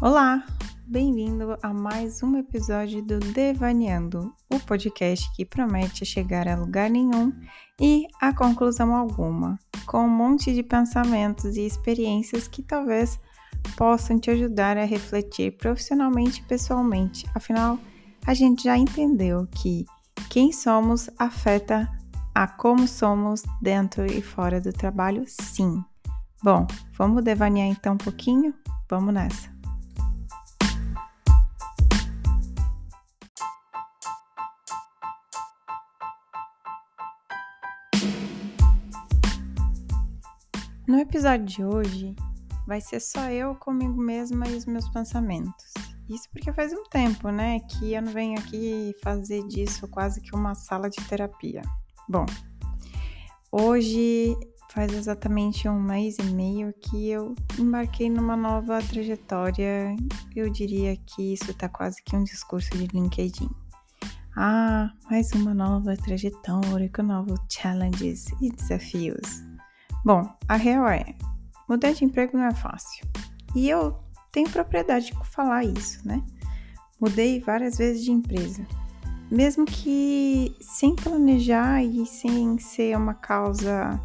Olá, bem-vindo a mais um episódio do Devaneando, o podcast que promete chegar a lugar nenhum e a conclusão alguma, com um monte de pensamentos e experiências que talvez possam te ajudar a refletir profissionalmente e pessoalmente. Afinal, a gente já entendeu que quem somos afeta a como somos dentro e fora do trabalho, sim. Bom, vamos devanear então um pouquinho? Vamos nessa! No episódio de hoje, vai ser só eu comigo mesma e os meus pensamentos. Isso porque faz um tempo, né, que eu não venho aqui fazer disso quase que uma sala de terapia. Bom, hoje faz exatamente um mês e meio que eu embarquei numa nova trajetória. Eu diria que isso tá quase que um discurso de LinkedIn. Ah, mais uma nova trajetória com novos challenges e desafios. Bom, a real é, mudar de emprego não é fácil. E eu tenho propriedade de falar isso, né? Mudei várias vezes de empresa. Mesmo que sem planejar e sem ser uma causa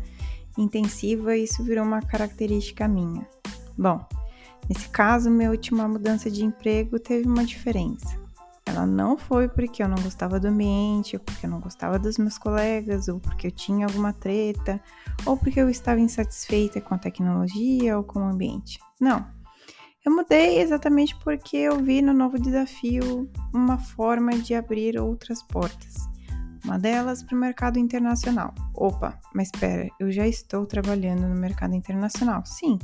intensiva, isso virou uma característica minha. Bom, nesse caso, minha última mudança de emprego teve uma diferença. Ela não foi porque eu não gostava do ambiente, ou porque eu não gostava dos meus colegas, ou porque eu tinha alguma treta, ou porque eu estava insatisfeita com a tecnologia ou com o ambiente. Não. Eu mudei exatamente porque eu vi no novo desafio uma forma de abrir outras portas. Uma delas para o mercado internacional. Opa, mas espera, eu já estou trabalhando no mercado internacional. Sim,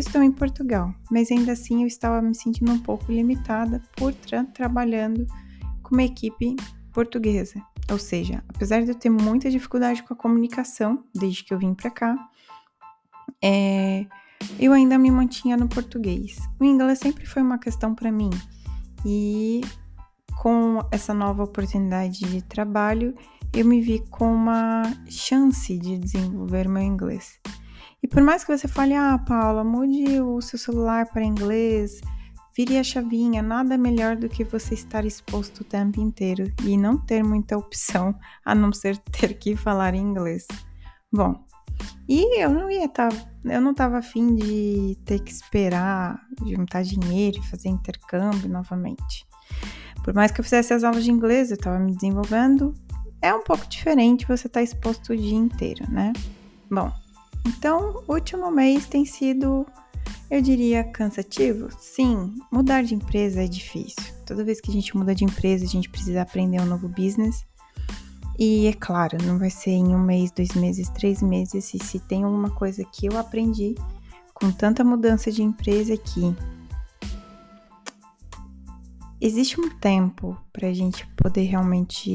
estou em Portugal, mas ainda assim eu estava me sentindo um pouco limitada por tra trabalhando com uma equipe portuguesa. Ou seja, apesar de eu ter muita dificuldade com a comunicação desde que eu vim para cá, é, eu ainda me mantinha no português. O inglês sempre foi uma questão para mim e com essa nova oportunidade de trabalho, eu me vi com uma chance de desenvolver meu inglês. E por mais que você fale, ah, Paula, mude o seu celular para inglês, vire a chavinha, nada melhor do que você estar exposto o tempo inteiro e não ter muita opção a não ser ter que falar inglês. Bom, e eu não ia estar, tá, eu não estava afim de ter que esperar juntar dinheiro e fazer intercâmbio novamente. Por mais que eu fizesse as aulas de inglês, eu estava me desenvolvendo, é um pouco diferente você estar tá exposto o dia inteiro, né? Bom, então, o último mês tem sido, eu diria, cansativo? Sim, mudar de empresa é difícil. Toda vez que a gente muda de empresa, a gente precisa aprender um novo business. E é claro, não vai ser em um mês, dois meses, três meses. E se tem uma coisa que eu aprendi com tanta mudança de empresa que existe um tempo para a gente poder realmente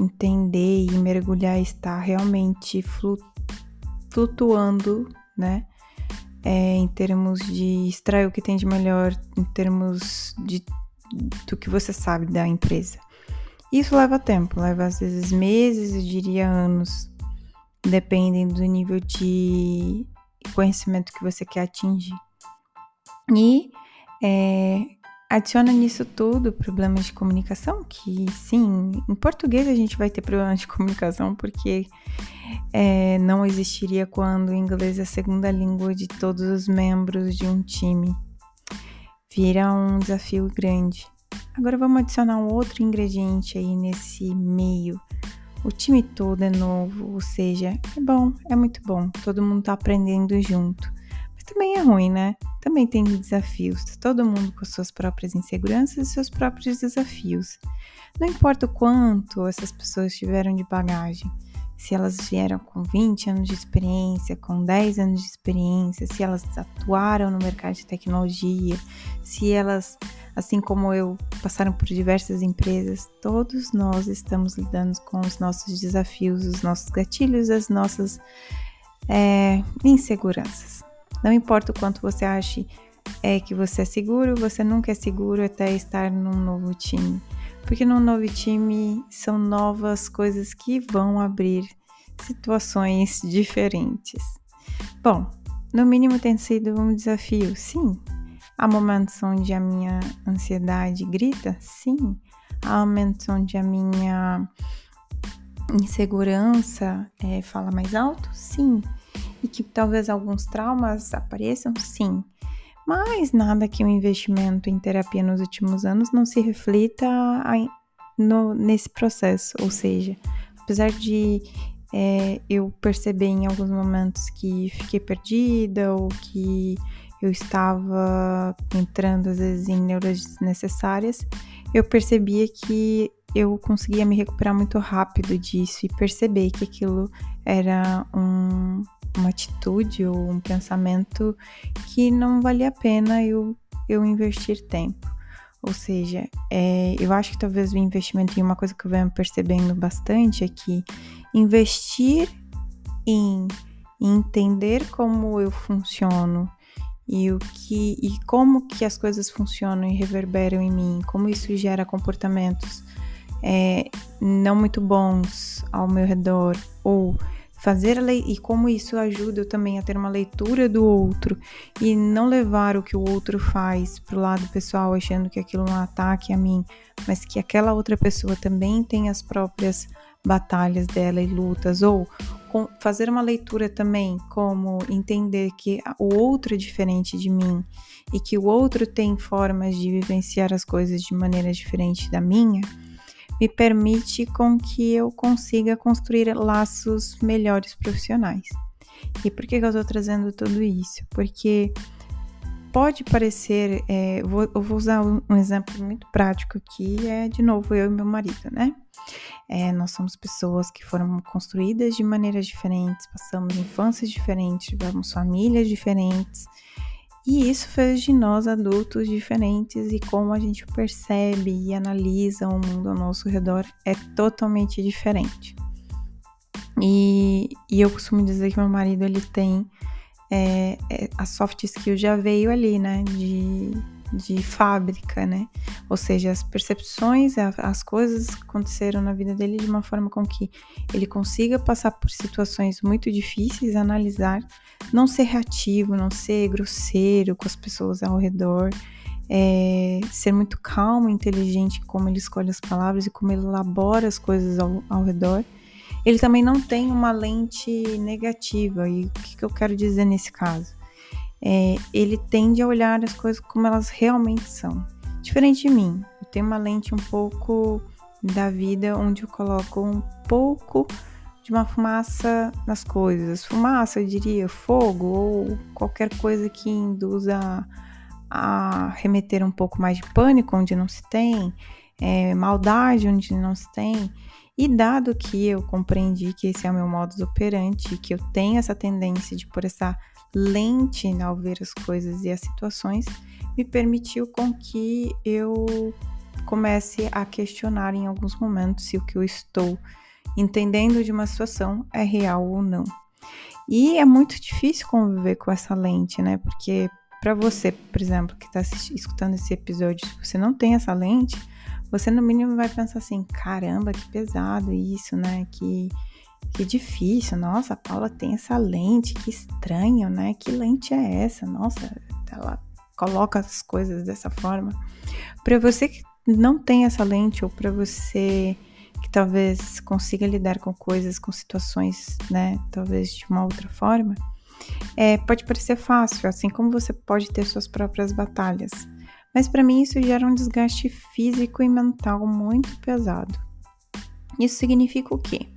entender e mergulhar estar realmente flutuando flutuando, né? É, em termos de extrair o que tem de melhor, em termos de, do que você sabe da empresa. Isso leva tempo, leva às vezes meses, eu diria anos, dependendo do nível de conhecimento que você quer atingir. E é, adiciona nisso tudo problemas de comunicação, que sim, em português a gente vai ter problemas de comunicação, porque é, não existiria quando o inglês é a segunda língua de todos os membros de um time. Vira um desafio grande. Agora vamos adicionar um outro ingrediente aí nesse meio. O time todo é novo, ou seja, é bom, é muito bom. Todo mundo tá aprendendo junto. Também é ruim, né? Também tem desafios. Todo mundo com suas próprias inseguranças e seus próprios desafios. Não importa o quanto essas pessoas tiveram de bagagem se elas vieram com 20 anos de experiência, com 10 anos de experiência, se elas atuaram no mercado de tecnologia, se elas, assim como eu, passaram por diversas empresas, todos nós estamos lidando com os nossos desafios, os nossos gatilhos, as nossas é, inseguranças. Não importa o quanto você ache é, que você é seguro, você nunca é seguro até estar num novo time porque no novo time são novas coisas que vão abrir situações diferentes. Bom, no mínimo tem sido um desafio, sim. Há momentos onde a minha ansiedade grita? Sim. Há momentos onde a minha insegurança é, fala mais alto? Sim. E que talvez alguns traumas apareçam? Sim. Mas nada que o investimento em terapia nos últimos anos não se reflita no, nesse processo. Ou seja, apesar de é, eu perceber em alguns momentos que fiquei perdida ou que eu estava entrando às vezes em neuras desnecessárias, eu percebia que eu conseguia me recuperar muito rápido disso e perceber que aquilo era um, uma atitude ou um pensamento que não valia a pena eu, eu investir tempo. Ou seja, é, eu acho que talvez o investimento em uma coisa que eu venho percebendo bastante é que investir em entender como eu funciono e o que e como que as coisas funcionam e reverberam em mim, como isso gera comportamentos é, não muito bons ao meu redor ou fazer a lei e como isso ajuda eu também a ter uma leitura do outro e não levar o que o outro faz pro lado pessoal achando que aquilo é um ataque a mim, mas que aquela outra pessoa também tem as próprias batalhas dela e lutas ou fazer uma leitura também como entender que o outro é diferente de mim e que o outro tem formas de vivenciar as coisas de maneira diferente da minha me permite com que eu consiga construir laços melhores profissionais. E por que eu estou trazendo tudo isso? Porque pode parecer, é, vou, eu, vou, usar um exemplo muito prático aqui, é de novo eu e meu marido, né? É, nós somos pessoas que foram construídas de maneiras diferentes, passamos infâncias diferentes, tivemos famílias diferentes, e isso fez de nós adultos diferentes e como a gente percebe e analisa o mundo ao nosso redor é totalmente diferente. E, e eu costumo dizer que meu marido ele tem é, é, a soft skill já veio ali, né? De de fábrica, né? Ou seja, as percepções, as coisas aconteceram na vida dele de uma forma com que ele consiga passar por situações muito difíceis, analisar, não ser reativo, não ser grosseiro com as pessoas ao redor, é, ser muito calmo, inteligente como ele escolhe as palavras e como ele elabora as coisas ao, ao redor. Ele também não tem uma lente negativa, e o que, que eu quero dizer nesse caso? É, ele tende a olhar as coisas como elas realmente são. Diferente de mim, eu tenho uma lente um pouco da vida onde eu coloco um pouco de uma fumaça nas coisas. Fumaça, eu diria, fogo ou qualquer coisa que induza a remeter um pouco mais de pânico onde não se tem, é, maldade onde não se tem. E dado que eu compreendi que esse é o meu modus operandi, que eu tenho essa tendência de por essa lente ao ver as coisas e as situações, me permitiu com que eu comece a questionar em alguns momentos se o que eu estou entendendo de uma situação é real ou não. E é muito difícil conviver com essa lente, né? Porque para você, por exemplo, que está escutando esse episódio, se você não tem essa lente, você no mínimo vai pensar assim: caramba, que pesado isso, né? Que, que difícil. Nossa, a Paula tem essa lente, que estranho, né? Que lente é essa? Nossa, ela coloca as coisas dessa forma. Para você que não tem essa lente, ou para você que talvez consiga lidar com coisas, com situações, né? Talvez de uma outra forma, é, pode parecer fácil, assim como você pode ter suas próprias batalhas. Mas para mim isso gera um desgaste físico e mental muito pesado. Isso significa o quê?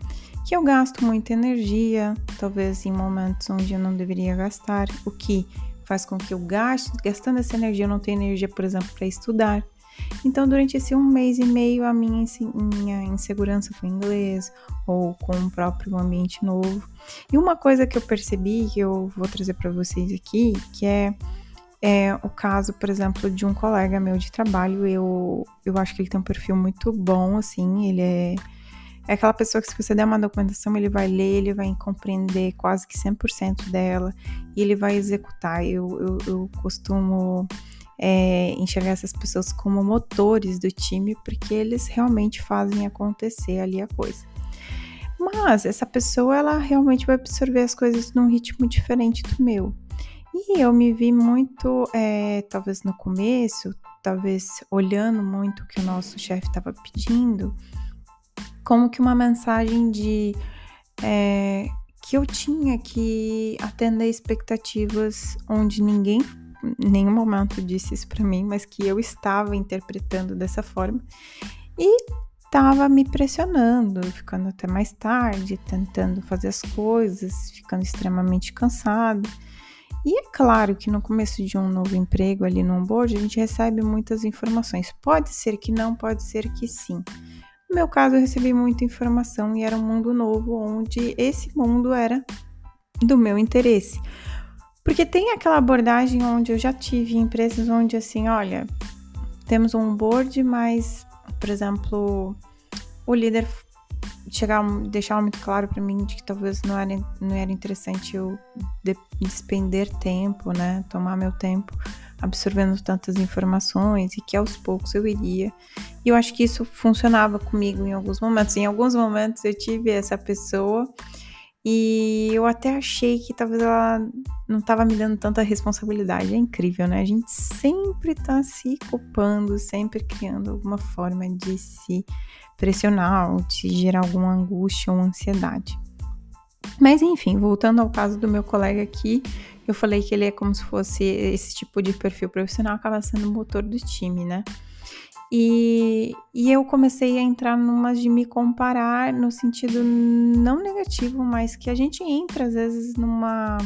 Que eu gasto muita energia, talvez em momentos onde eu não deveria gastar, o que faz com que eu gaste, gastando essa energia, eu não tenho energia, por exemplo, para estudar. Então, durante esse um mês e meio, a minha, minha insegurança com o inglês ou com o próprio ambiente novo. E uma coisa que eu percebi, que eu vou trazer para vocês aqui, que é é o caso, por exemplo, de um colega meu de trabalho. Eu, eu acho que ele tem um perfil muito bom, assim. Ele é, é aquela pessoa que, se você der uma documentação, ele vai ler, ele vai compreender quase que 100% dela e ele vai executar. Eu, eu, eu costumo é, enxergar essas pessoas como motores do time, porque eles realmente fazem acontecer ali a coisa. Mas essa pessoa, ela realmente vai absorver as coisas num ritmo diferente do meu. E eu me vi muito, é, talvez no começo, talvez olhando muito o que o nosso chefe estava pedindo, como que uma mensagem de é, que eu tinha que atender expectativas onde ninguém nenhum momento disse isso para mim, mas que eu estava interpretando dessa forma e estava me pressionando, ficando até mais tarde, tentando fazer as coisas, ficando extremamente cansado. E é claro que no começo de um novo emprego ali no onboard, a gente recebe muitas informações. Pode ser que não, pode ser que sim. No meu caso, eu recebi muita informação e era um mundo novo, onde esse mundo era do meu interesse. Porque tem aquela abordagem onde eu já tive empresas onde assim, olha, temos um board, mas, por exemplo, o líder chegar deixar muito claro para mim de que talvez não era, não era interessante eu de, despender tempo, né, tomar meu tempo absorvendo tantas informações e que aos poucos eu iria. E eu acho que isso funcionava comigo em alguns momentos. Em alguns momentos eu tive essa pessoa e eu até achei que talvez ela não estava me dando tanta responsabilidade. É incrível, né? A gente sempre está se culpando, sempre criando alguma forma de se pressionar ou de gerar alguma angústia ou ansiedade. Mas enfim, voltando ao caso do meu colega aqui, eu falei que ele é como se fosse esse tipo de perfil profissional, acaba sendo o motor do time, né? E, e eu comecei a entrar numas de me comparar no sentido não negativo, mas que a gente entra às vezes numa.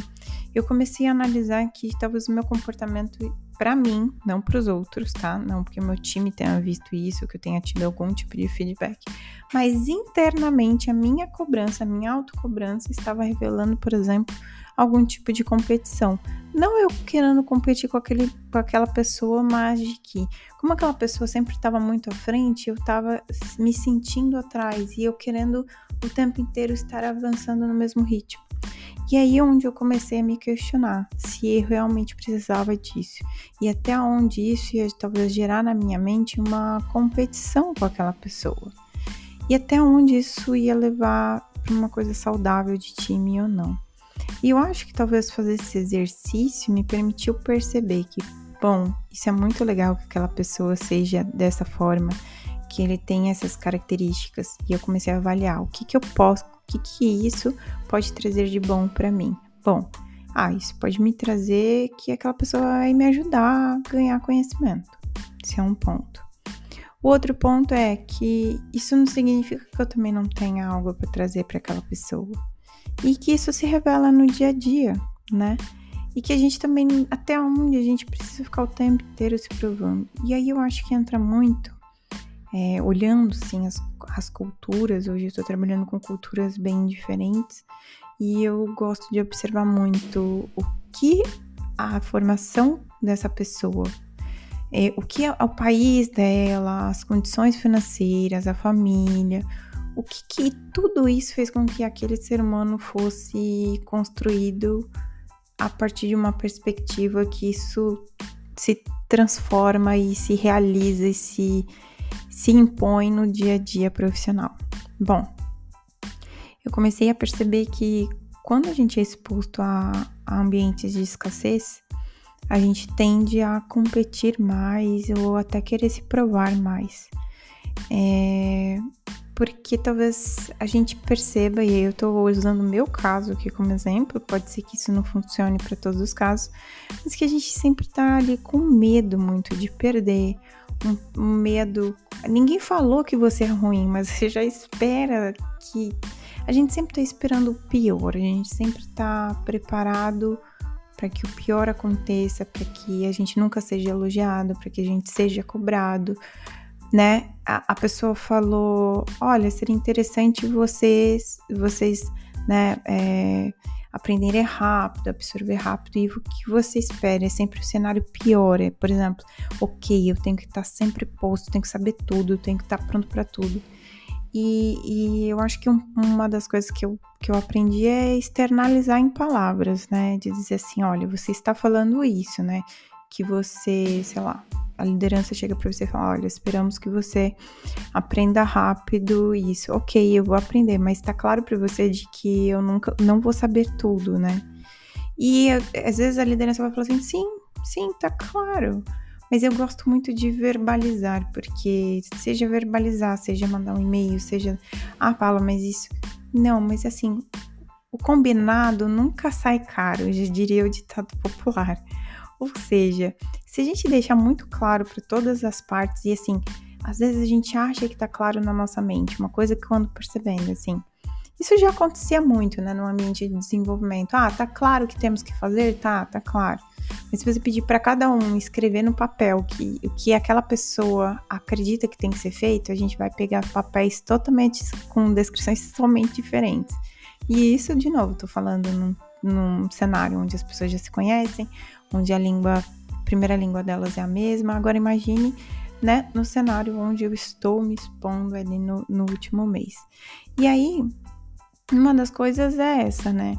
Eu comecei a analisar que talvez o meu comportamento para mim, não para os outros, tá? Não porque meu time tenha visto isso, que eu tenha tido algum tipo de feedback, mas internamente a minha cobrança, a minha autocobrança estava revelando, por exemplo, algum tipo de competição. Não eu querendo competir com, aquele, com aquela pessoa, mas de que, como aquela pessoa sempre estava muito à frente, eu estava me sentindo atrás e eu querendo o tempo inteiro estar avançando no mesmo ritmo. E aí é onde eu comecei a me questionar se eu realmente precisava disso e até onde isso ia talvez gerar na minha mente uma competição com aquela pessoa. E até onde isso ia levar para uma coisa saudável de time ou não. E eu acho que talvez fazer esse exercício me permitiu perceber que, bom, isso é muito legal que aquela pessoa seja dessa forma, que ele tenha essas características. E eu comecei a avaliar o que, que eu posso que, que isso pode trazer de bom para mim? Bom, ah, isso pode me trazer que aquela pessoa vai me ajudar a ganhar conhecimento. Esse é um ponto. O outro ponto é que isso não significa que eu também não tenha algo para trazer para aquela pessoa. E que isso se revela no dia a dia, né? E que a gente também, até onde a gente precisa ficar o tempo inteiro se provando. E aí eu acho que entra muito é, olhando sim as, as culturas, hoje eu estou trabalhando com culturas bem diferentes e eu gosto de observar muito o que a formação dessa pessoa, é, o que é o país dela, as condições financeiras, a família, o que, que tudo isso fez com que aquele ser humano fosse construído a partir de uma perspectiva que isso se transforma e se realiza e se se impõe no dia a dia profissional. Bom, eu comecei a perceber que quando a gente é exposto a, a ambientes de escassez, a gente tende a competir mais ou até querer se provar mais. É, porque talvez a gente perceba, e eu estou usando o meu caso aqui como exemplo, pode ser que isso não funcione para todos os casos, mas que a gente sempre está ali com medo muito de perder, um, um medo. Ninguém falou que você é ruim, mas você já espera que. A gente sempre está esperando o pior, a gente sempre está preparado para que o pior aconteça, para que a gente nunca seja elogiado, para que a gente seja cobrado, né? A, a, pessoa falou: olha, seria interessante vocês, vocês, né? É, aprender rápido, absorver rápido e o que você espera é sempre o cenário pior, é, por exemplo, ok, eu tenho que estar sempre posto, tenho que saber tudo, tenho que estar pronto para tudo. E, e, eu acho que um, uma das coisas que eu, que eu aprendi é externalizar em palavras, né? De dizer assim, olha, você está falando isso, né? Que você, sei lá, a liderança chega para você e fala: olha, esperamos que você aprenda rápido isso. Ok, eu vou aprender, mas está claro para você de que eu nunca não vou saber tudo, né? E às vezes a liderança vai falar assim: sim, sim, tá claro. Mas eu gosto muito de verbalizar, porque seja verbalizar, seja mandar um e-mail, seja. Ah, Paula, mas isso. Não, mas assim, o combinado nunca sai caro, já diria o ditado popular. Ou seja, se a gente deixar muito claro para todas as partes, e assim, às vezes a gente acha que tá claro na nossa mente, uma coisa que quando percebendo, assim, isso já acontecia muito, né, no ambiente de desenvolvimento. Ah, tá claro o que temos que fazer? Tá, tá claro. Mas se você pedir para cada um escrever no papel que, o que aquela pessoa acredita que tem que ser feito, a gente vai pegar papéis totalmente com descrições totalmente diferentes. E isso, de novo, tô falando num, num cenário onde as pessoas já se conhecem, onde a língua, a primeira língua delas é a mesma. Agora imagine, né, no cenário onde eu estou me expondo ali no, no último mês. E aí, uma das coisas é essa, né?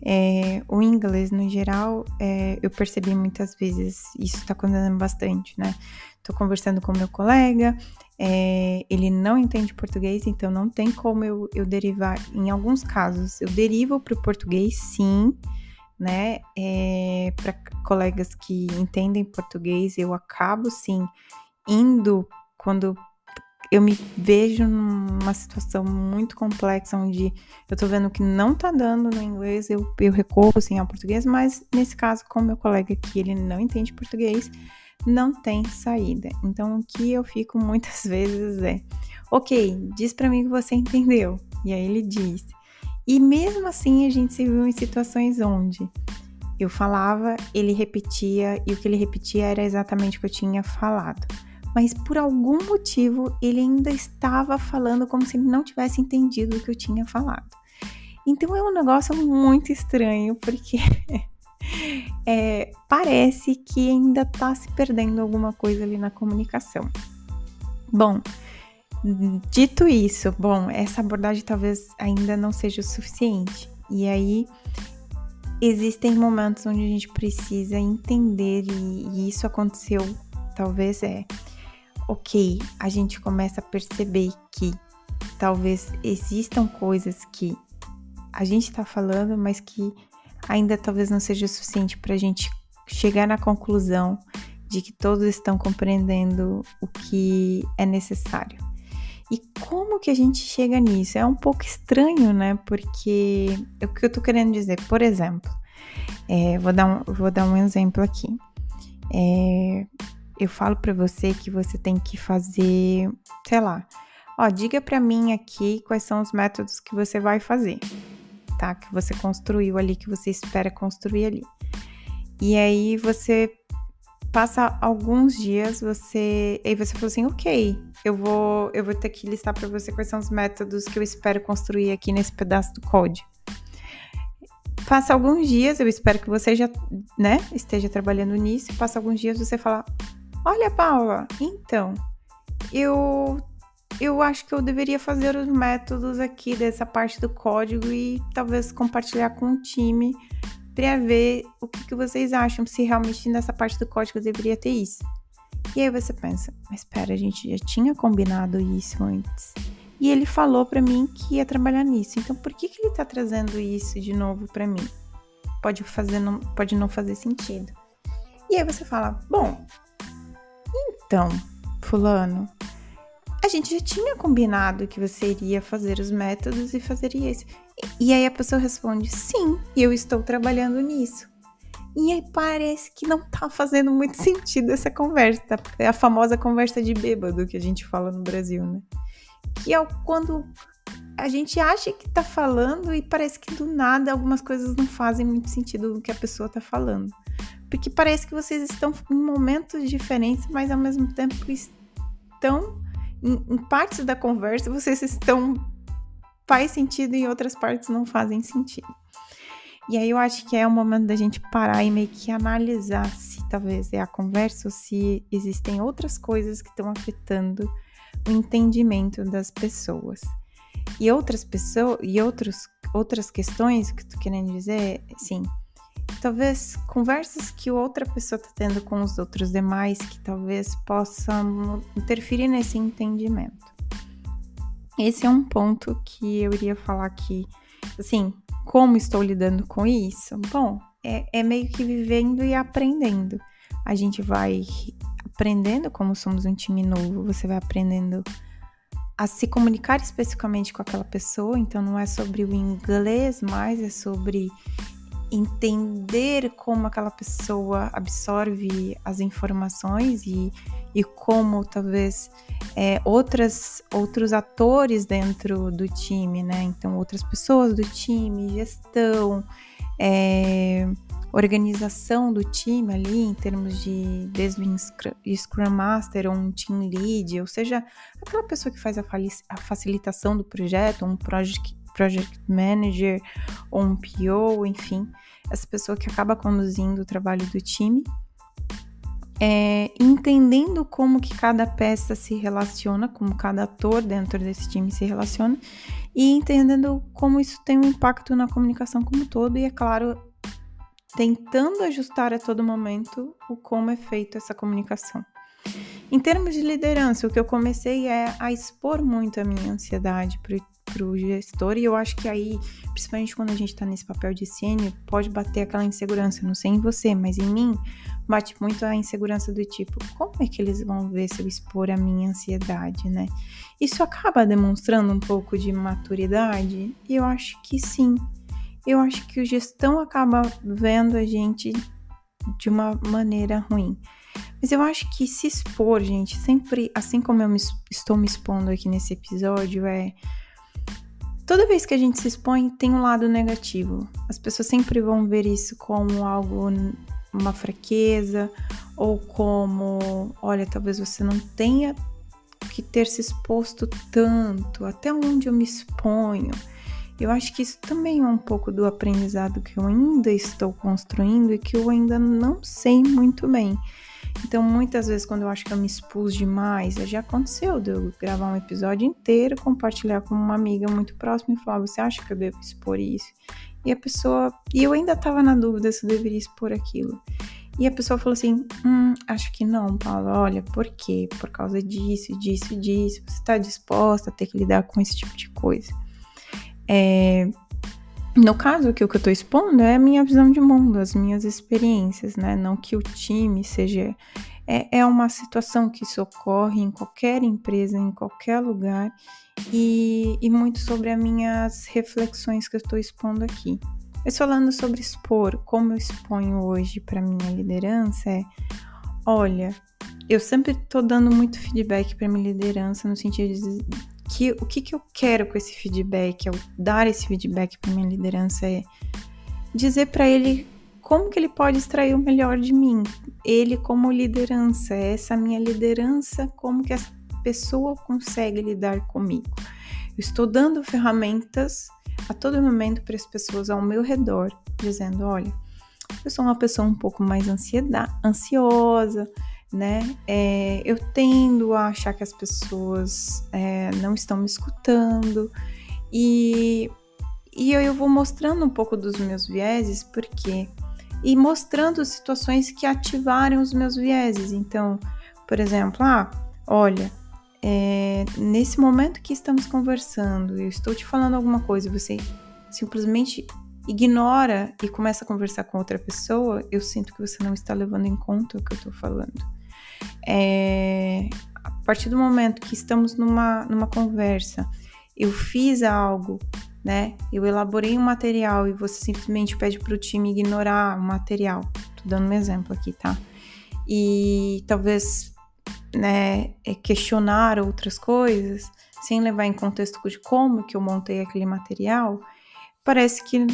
É, o inglês, no geral, é, eu percebi muitas vezes, isso está acontecendo bastante, né? Tô conversando com meu colega, é, ele não entende português, então não tem como eu, eu derivar. Em alguns casos, eu derivo para o português, sim, né? É, para colegas que entendem português, eu acabo, sim, indo quando eu me vejo numa situação muito complexa onde eu tô vendo que não tá dando no inglês, eu, eu recorro assim ao português, mas nesse caso, com meu colega que ele não entende português, não tem saída. Então, o que eu fico muitas vezes é: ok, diz para mim que você entendeu. E aí ele diz. E mesmo assim, a gente se viu em situações onde eu falava, ele repetia, e o que ele repetia era exatamente o que eu tinha falado mas por algum motivo ele ainda estava falando como se ele não tivesse entendido o que eu tinha falado. Então é um negócio muito estranho, porque é, parece que ainda está se perdendo alguma coisa ali na comunicação. Bom, dito isso, bom, essa abordagem talvez ainda não seja o suficiente. E aí existem momentos onde a gente precisa entender, e, e isso aconteceu, talvez é ok, a gente começa a perceber que talvez existam coisas que a gente está falando, mas que ainda talvez não seja o suficiente para a gente chegar na conclusão de que todos estão compreendendo o que é necessário. E como que a gente chega nisso? É um pouco estranho, né? Porque o que eu tô querendo dizer, por exemplo, é, vou, dar um, vou dar um exemplo aqui. É, eu falo para você que você tem que fazer, sei lá, ó, diga para mim aqui quais são os métodos que você vai fazer, tá? Que você construiu ali, que você espera construir ali. E aí você passa alguns dias, você, aí você fala assim, ok, eu vou, eu vou ter que listar para você quais são os métodos que eu espero construir aqui nesse pedaço do código. Passa alguns dias, eu espero que você já, né, esteja trabalhando nisso. Passa alguns dias, você fala, Olha, Paula, então, eu eu acho que eu deveria fazer os métodos aqui dessa parte do código e talvez compartilhar com o time para ver o que, que, vocês acham, se realmente nessa parte do código deveria ter isso. E aí você pensa, mas espera, a gente já tinha combinado isso antes. E ele falou para mim que ia trabalhar nisso. Então por que, que ele tá trazendo isso de novo para mim? Pode fazer, não, pode não fazer sentido. E aí você fala, bom, então, Fulano, a gente já tinha combinado que você iria fazer os métodos e fazeria isso. E, aí a pessoa responde: sim, eu estou trabalhando nisso. E aí parece que não tá fazendo muito sentido essa conversa. É a famosa conversa de bêbado que a gente fala no Brasil, né? Que é quando a gente acha que tá falando e parece que do nada algumas coisas não fazem muito sentido do que a pessoa tá falando porque parece que vocês estão em momentos diferentes, mas ao mesmo tempo estão em, em partes da conversa, vocês estão faz sentido e outras partes não fazem sentido. E aí eu acho que é o momento da gente parar e meio que analisar se talvez é a conversa ou se existem outras coisas que estão afetando o entendimento das pessoas. E outras pessoas e outros, outras questões que tu querendo dizer, sim, talvez conversas que outra pessoa está tendo com os outros demais que talvez possam interferir nesse entendimento. Esse é um ponto que eu iria falar aqui. Assim, como estou lidando com isso? Bom, é, é meio que vivendo e aprendendo. A gente vai aprendendo como somos um time novo, você vai aprendendo a se comunicar especificamente com aquela pessoa, então não é sobre o inglês, mas é sobre entender como aquela pessoa absorve as informações e, e como talvez é, outras, outros atores dentro do time, né? Então, outras pessoas do time, gestão, é, organização do time ali, em termos de desde o Scrum Master ou um Team Lead, ou seja, aquela pessoa que faz a, a facilitação do projeto, um Project, project Manager ou um PO, enfim, essa pessoa que acaba conduzindo o trabalho do time. É, entendendo como que cada peça se relaciona, como cada ator dentro desse time se relaciona, e entendendo como isso tem um impacto na comunicação como todo, e é claro, tentando ajustar a todo momento o como é feito essa comunicação. Em termos de liderança, o que eu comecei é a expor muito a minha ansiedade para o gestor, e eu acho que aí, principalmente quando a gente está nesse papel de sênior, pode bater aquela insegurança. Não sei em você, mas em mim bate muito a insegurança do tipo: como é que eles vão ver se eu expor a minha ansiedade, né? Isso acaba demonstrando um pouco de maturidade? Eu acho que sim eu acho que o gestão acaba vendo a gente de uma maneira ruim. Mas eu acho que se expor, gente, sempre, assim como eu me, estou me expondo aqui nesse episódio, é. Toda vez que a gente se expõe, tem um lado negativo. As pessoas sempre vão ver isso como algo, uma fraqueza, ou como, olha, talvez você não tenha que ter se exposto tanto, até onde eu me exponho. Eu acho que isso também é um pouco do aprendizado que eu ainda estou construindo e que eu ainda não sei muito bem. Então, muitas vezes, quando eu acho que eu me expus demais, já aconteceu de eu gravar um episódio inteiro, compartilhar com uma amiga muito próxima e falar: Você acha que eu devo expor isso? E a pessoa. E eu ainda estava na dúvida se eu deveria expor aquilo. E a pessoa falou assim: Hum, acho que não, Paula. Olha, por quê? Por causa disso, disso, disso. Você está disposta a ter que lidar com esse tipo de coisa? É, no caso, que o que eu estou expondo é a minha visão de mundo, as minhas experiências, né? Não que o time seja. É, é uma situação que isso ocorre em qualquer empresa, em qualquer lugar, e, e muito sobre as minhas reflexões que eu estou expondo aqui. Mas falando sobre expor, como eu exponho hoje para minha liderança, é: olha, eu sempre estou dando muito feedback para minha liderança no sentido de que o que, que eu quero com esse feedback, ao dar esse feedback para minha liderança é dizer para ele como que ele pode extrair o melhor de mim. Ele como liderança, essa minha liderança, como que essa pessoa consegue lidar comigo. Eu estou dando ferramentas a todo momento para as pessoas ao meu redor, dizendo, olha, eu sou uma pessoa um pouco mais ansiedade, ansiosa, né? É, eu tendo a achar que as pessoas é, não estão me escutando e, e eu, eu vou mostrando um pouco dos meus vieses, porque e mostrando situações que ativaram os meus vieses. Então, por exemplo, ah, olha, é, nesse momento que estamos conversando, eu estou te falando alguma coisa, você simplesmente ignora e começa a conversar com outra pessoa, eu sinto que você não está levando em conta o que eu estou falando. É, a partir do momento que estamos numa, numa conversa, eu fiz algo, né? Eu elaborei um material e você simplesmente pede para o time ignorar o material. Tô dando um exemplo aqui, tá? E talvez, né, é questionar outras coisas sem levar em contexto de como que eu montei aquele material, parece que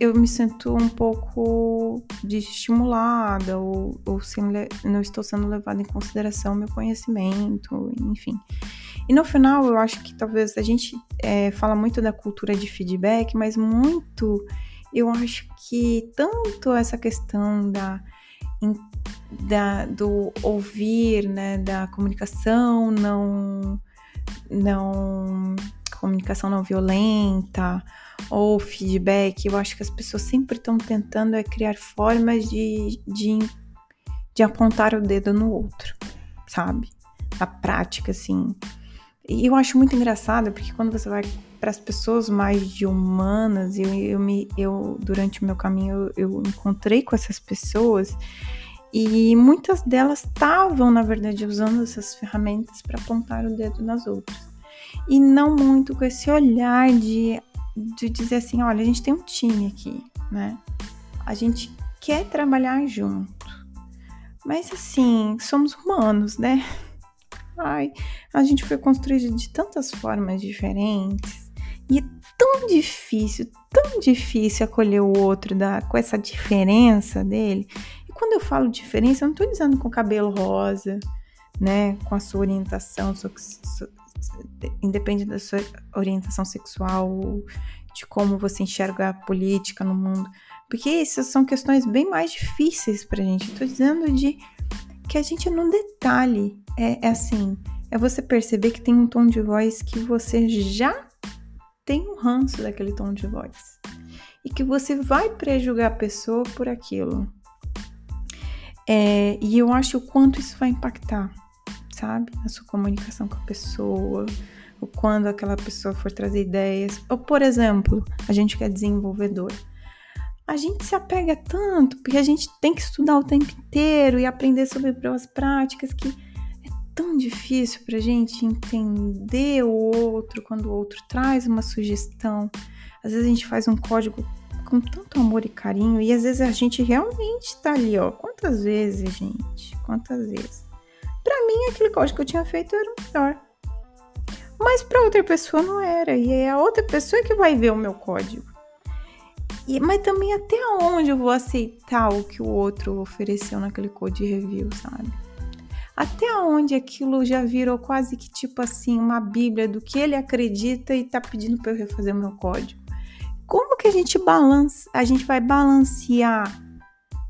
eu me sinto um pouco desestimulada ou, ou sem, não estou sendo levada em consideração meu conhecimento, enfim. E no final, eu acho que talvez a gente é, fala muito da cultura de feedback, mas muito eu acho que tanto essa questão da, da do ouvir, né, da comunicação não não comunicação não violenta ou feedback, eu acho que as pessoas sempre estão tentando é criar formas de, de, de apontar o dedo no outro, sabe? A prática, assim. E eu acho muito engraçado, porque quando você vai para as pessoas mais de humanas, eu, eu, me, eu durante o meu caminho eu, eu encontrei com essas pessoas e muitas delas estavam, na verdade, usando essas ferramentas para apontar o dedo nas outras. E não muito com esse olhar de, de dizer assim: olha, a gente tem um time aqui, né? A gente quer trabalhar junto. Mas assim, somos humanos, né? Ai, a gente foi construído de tantas formas diferentes. E é tão difícil, tão difícil acolher o outro da, com essa diferença dele. E quando eu falo diferença, eu não tô dizendo com cabelo rosa, né? Com a sua orientação, sua, sua, independe da sua orientação sexual, de como você enxerga a política no mundo. Porque essas são questões bem mais difíceis pra gente. Eu tô dizendo de que a gente no detalhe é, é assim, é você perceber que tem um tom de voz que você já tem um ranço daquele tom de voz e que você vai prejugar a pessoa por aquilo. É, e eu acho o quanto isso vai impactar, sabe? Na sua comunicação com a pessoa, o quando aquela pessoa for trazer ideias. Ou, por exemplo, a gente que é desenvolvedor a gente se apega tanto, porque a gente tem que estudar o tempo inteiro e aprender sobre boas práticas que tão difícil para a gente entender o outro quando o outro traz uma sugestão. Às vezes a gente faz um código com tanto amor e carinho e às vezes a gente realmente tá ali, ó. Quantas vezes, gente? Quantas vezes? Para mim, aquele código que eu tinha feito era o melhor. Mas para outra pessoa não era. E é a outra pessoa que vai ver o meu código. E, mas também até onde eu vou aceitar o que o outro ofereceu naquele code review, sabe? Até onde aquilo já virou quase que tipo assim, uma bíblia do que ele acredita e tá pedindo para eu refazer o meu código. Como que a gente balança, a gente vai balancear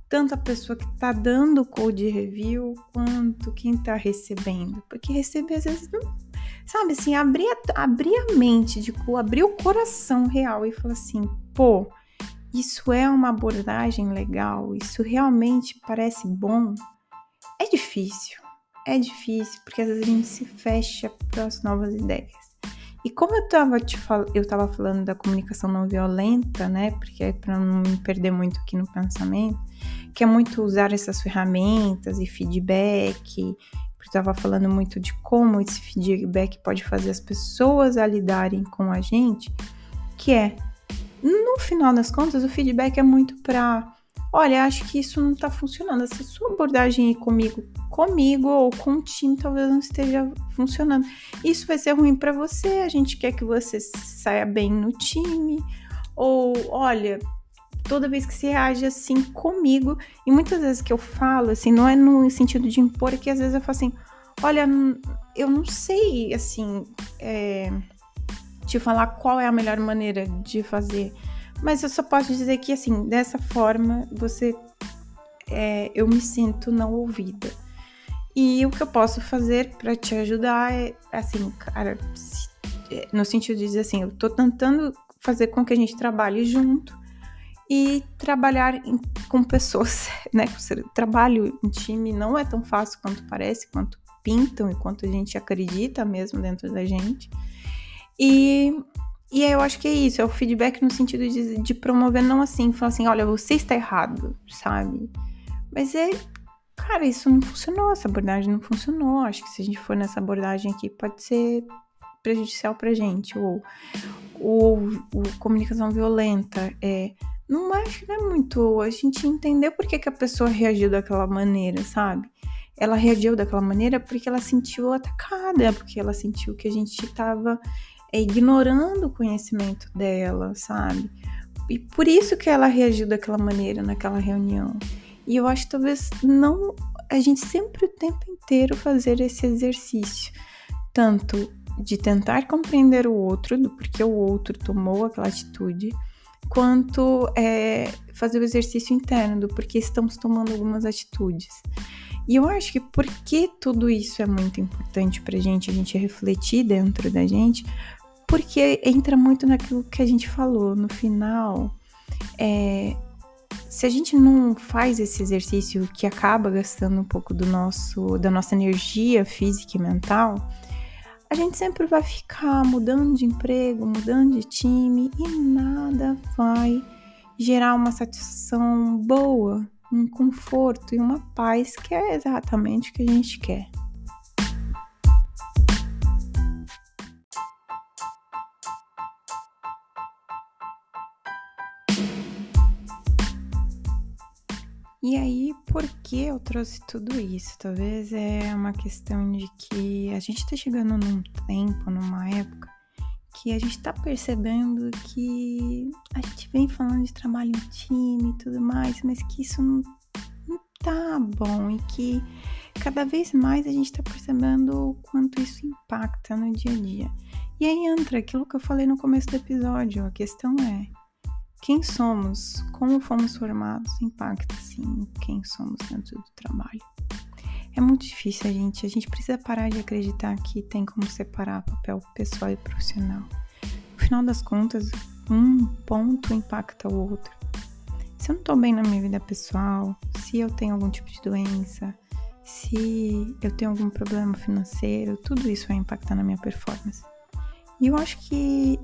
tanto a pessoa que tá dando o code review quanto quem tá recebendo? Porque receber às vezes não, sabe assim, abrir a, abrir a mente, de, abrir o coração real e falar assim, pô, isso é uma abordagem legal? Isso realmente parece bom? É difícil, é difícil, porque às vezes a gente se fecha para as novas ideias. E como eu estava te fal eu tava falando da comunicação não violenta, né? Porque é para não me perder muito aqui no pensamento, que é muito usar essas ferramentas e feedback. Eu estava falando muito de como esse feedback pode fazer as pessoas a lidarem com a gente, que é no final das contas, o feedback é muito para, olha, acho que isso não tá funcionando. Essa sua abordagem comigo, comigo ou com o time talvez não esteja funcionando. Isso vai ser ruim para você, a gente quer que você saia bem no time. Ou, olha, toda vez que você reage assim comigo, e muitas vezes que eu falo, assim, não é no sentido de impor, é que às vezes eu falo assim, olha, eu não sei, assim, é te falar qual é a melhor maneira de fazer, mas eu só posso dizer que, assim, dessa forma, você. É, eu me sinto não ouvida. E o que eu posso fazer para te ajudar é, assim, cara, é, no sentido de dizer assim, eu tô tentando fazer com que a gente trabalhe junto e trabalhar em, com pessoas, né? Trabalho em time não é tão fácil quanto parece, quanto pintam e quanto a gente acredita mesmo dentro da gente. E, e eu acho que é isso, é o feedback no sentido de, de promover, não assim, falar assim, olha, você está errado, sabe? Mas é, cara, isso não funcionou, essa abordagem não funcionou. Acho que se a gente for nessa abordagem aqui, pode ser prejudicial pra gente. Ou, ou, ou comunicação violenta. É, não acho que não é muito a gente entender por que, que a pessoa reagiu daquela maneira, sabe? Ela reagiu daquela maneira porque ela sentiu atacada, porque ela sentiu que a gente estava é, ignorando o conhecimento dela, sabe? E por isso que ela reagiu daquela maneira naquela reunião. E eu acho que talvez não a gente sempre o tempo inteiro fazer esse exercício, tanto de tentar compreender o outro, do porquê o outro tomou aquela atitude, quanto é, fazer o exercício interno do porquê estamos tomando algumas atitudes. E eu acho que porque tudo isso é muito importante pra gente, a gente refletir dentro da gente, porque entra muito naquilo que a gente falou no final. É, se a gente não faz esse exercício que acaba gastando um pouco do nosso, da nossa energia física e mental, a gente sempre vai ficar mudando de emprego, mudando de time e nada vai gerar uma satisfação boa, um conforto e uma paz que é exatamente o que a gente quer. E aí, por que eu trouxe tudo isso? Talvez é uma questão de que a gente tá chegando num tempo, numa época, que a gente tá percebendo que a gente vem falando de trabalho em time e tudo mais, mas que isso não, não tá bom e que cada vez mais a gente tá percebendo o quanto isso impacta no dia a dia. E aí entra aquilo que eu falei no começo do episódio, a questão é quem somos, como fomos formados, impacta sim quem somos dentro do trabalho. É muito difícil, a gente. A gente precisa parar de acreditar que tem como separar papel pessoal e profissional. No final das contas, um ponto impacta o outro. Se eu não tô bem na minha vida pessoal, se eu tenho algum tipo de doença, se eu tenho algum problema financeiro, tudo isso vai impactar na minha performance. E eu acho que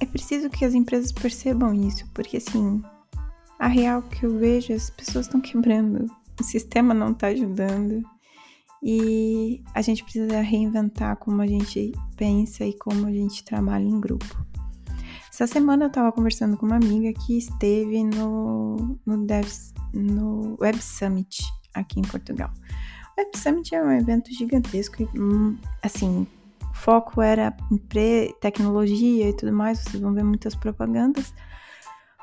é preciso que as empresas percebam isso, porque assim, a real que eu vejo, as pessoas estão quebrando, o sistema não está ajudando e a gente precisa reinventar como a gente pensa e como a gente trabalha em grupo. Essa semana eu estava conversando com uma amiga que esteve no, no, Devs, no Web Summit aqui em Portugal. O Web Summit é um evento gigantesco e, hum, assim, foco era tecnologia e tudo mais, vocês vão ver muitas propagandas.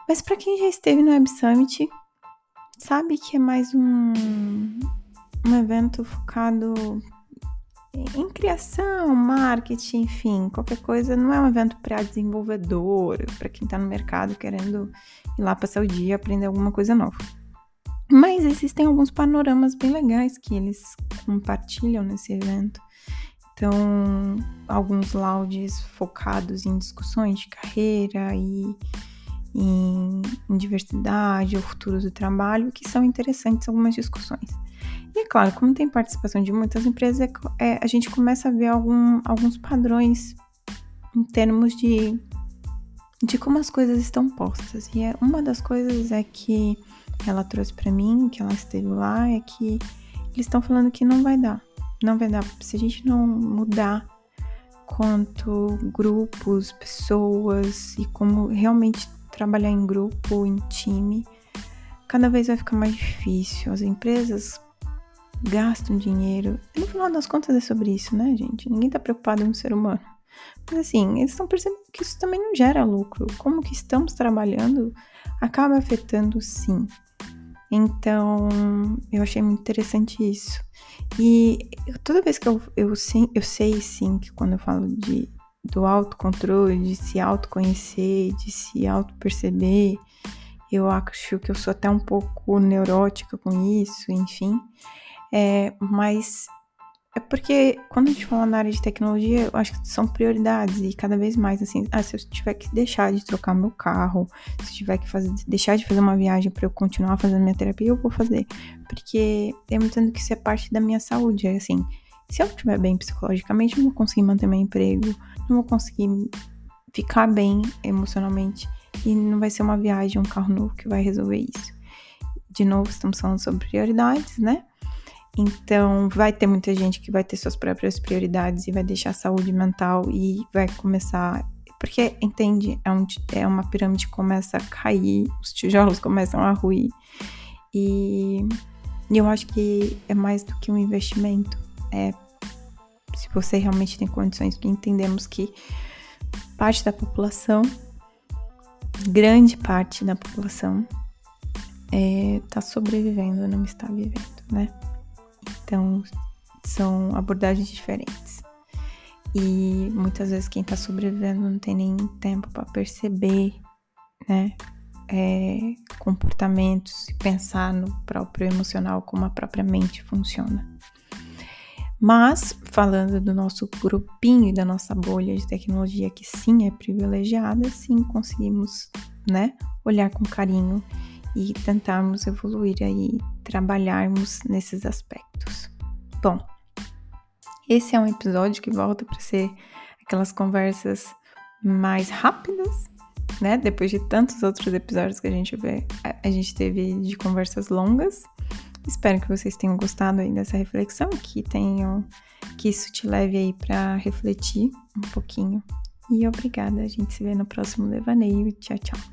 Mas para quem já esteve no Web Summit, sabe que é mais um, um evento focado em criação, marketing, enfim, qualquer coisa. Não é um evento para desenvolvedor, para quem está no mercado querendo ir lá passar o dia aprender alguma coisa nova. Mas existem alguns panoramas bem legais que eles compartilham nesse evento. Então, alguns laudes focados em discussões de carreira e em, em diversidade, o futuro do trabalho, que são interessantes algumas discussões. E é claro, como tem participação de muitas empresas, é, a gente começa a ver algum, alguns padrões em termos de, de como as coisas estão postas. E é, uma das coisas é que ela trouxe para mim, que ela esteve lá, é que eles estão falando que não vai dar não dar. Se a gente não mudar quanto grupos, pessoas e como realmente trabalhar em grupo, em time, cada vez vai ficar mais difícil. As empresas gastam dinheiro. E no final das contas é sobre isso, né, gente? Ninguém tá preocupado em ser humano. Mas assim, eles estão percebendo que isso também não gera lucro. Como que estamos trabalhando acaba afetando sim. Então, eu achei muito interessante isso. E toda vez que eu, eu, sim, eu sei, sim, que quando eu falo de, do autocontrole, de se autoconhecer, de se auto-perceber, eu acho que eu sou até um pouco neurótica com isso, enfim. É, mas é porque quando a gente fala na área de tecnologia, eu acho que são prioridades e cada vez mais assim, ah, se eu tiver que deixar de trocar meu carro, se eu tiver que fazer, deixar de fazer uma viagem para eu continuar fazendo minha terapia, eu vou fazer, porque eu entendo que isso é parte da minha saúde, é assim, se eu estiver bem psicologicamente, eu não vou conseguir manter meu emprego, não vou conseguir ficar bem emocionalmente e não vai ser uma viagem, um carro novo que vai resolver isso. De novo, estamos falando sobre prioridades, né? Então, vai ter muita gente que vai ter suas próprias prioridades e vai deixar a saúde mental e vai começar. Porque, entende? É, um, é uma pirâmide que começa a cair, os tijolos começam a ruir. E, eu acho que é mais do que um investimento. É se você realmente tem condições, porque entendemos que parte da população, grande parte da população, está é, sobrevivendo, não está vivendo, né? Então, são abordagens diferentes. E muitas vezes quem tá sobrevivendo não tem nem tempo para perceber, né? É, comportamentos e pensar no próprio emocional, como a própria mente funciona. Mas, falando do nosso grupinho e da nossa bolha de tecnologia, que sim é privilegiada, sim conseguimos, né, olhar com carinho e tentarmos evoluir aí, trabalharmos nesses aspectos. Bom, Esse é um episódio que volta para ser aquelas conversas mais rápidas, né? Depois de tantos outros episódios que a gente vê, a gente teve de conversas longas. Espero que vocês tenham gostado aí dessa reflexão, que tenham que isso te leve aí para refletir um pouquinho. E obrigada, a gente se vê no próximo devaneio. Tchau, tchau.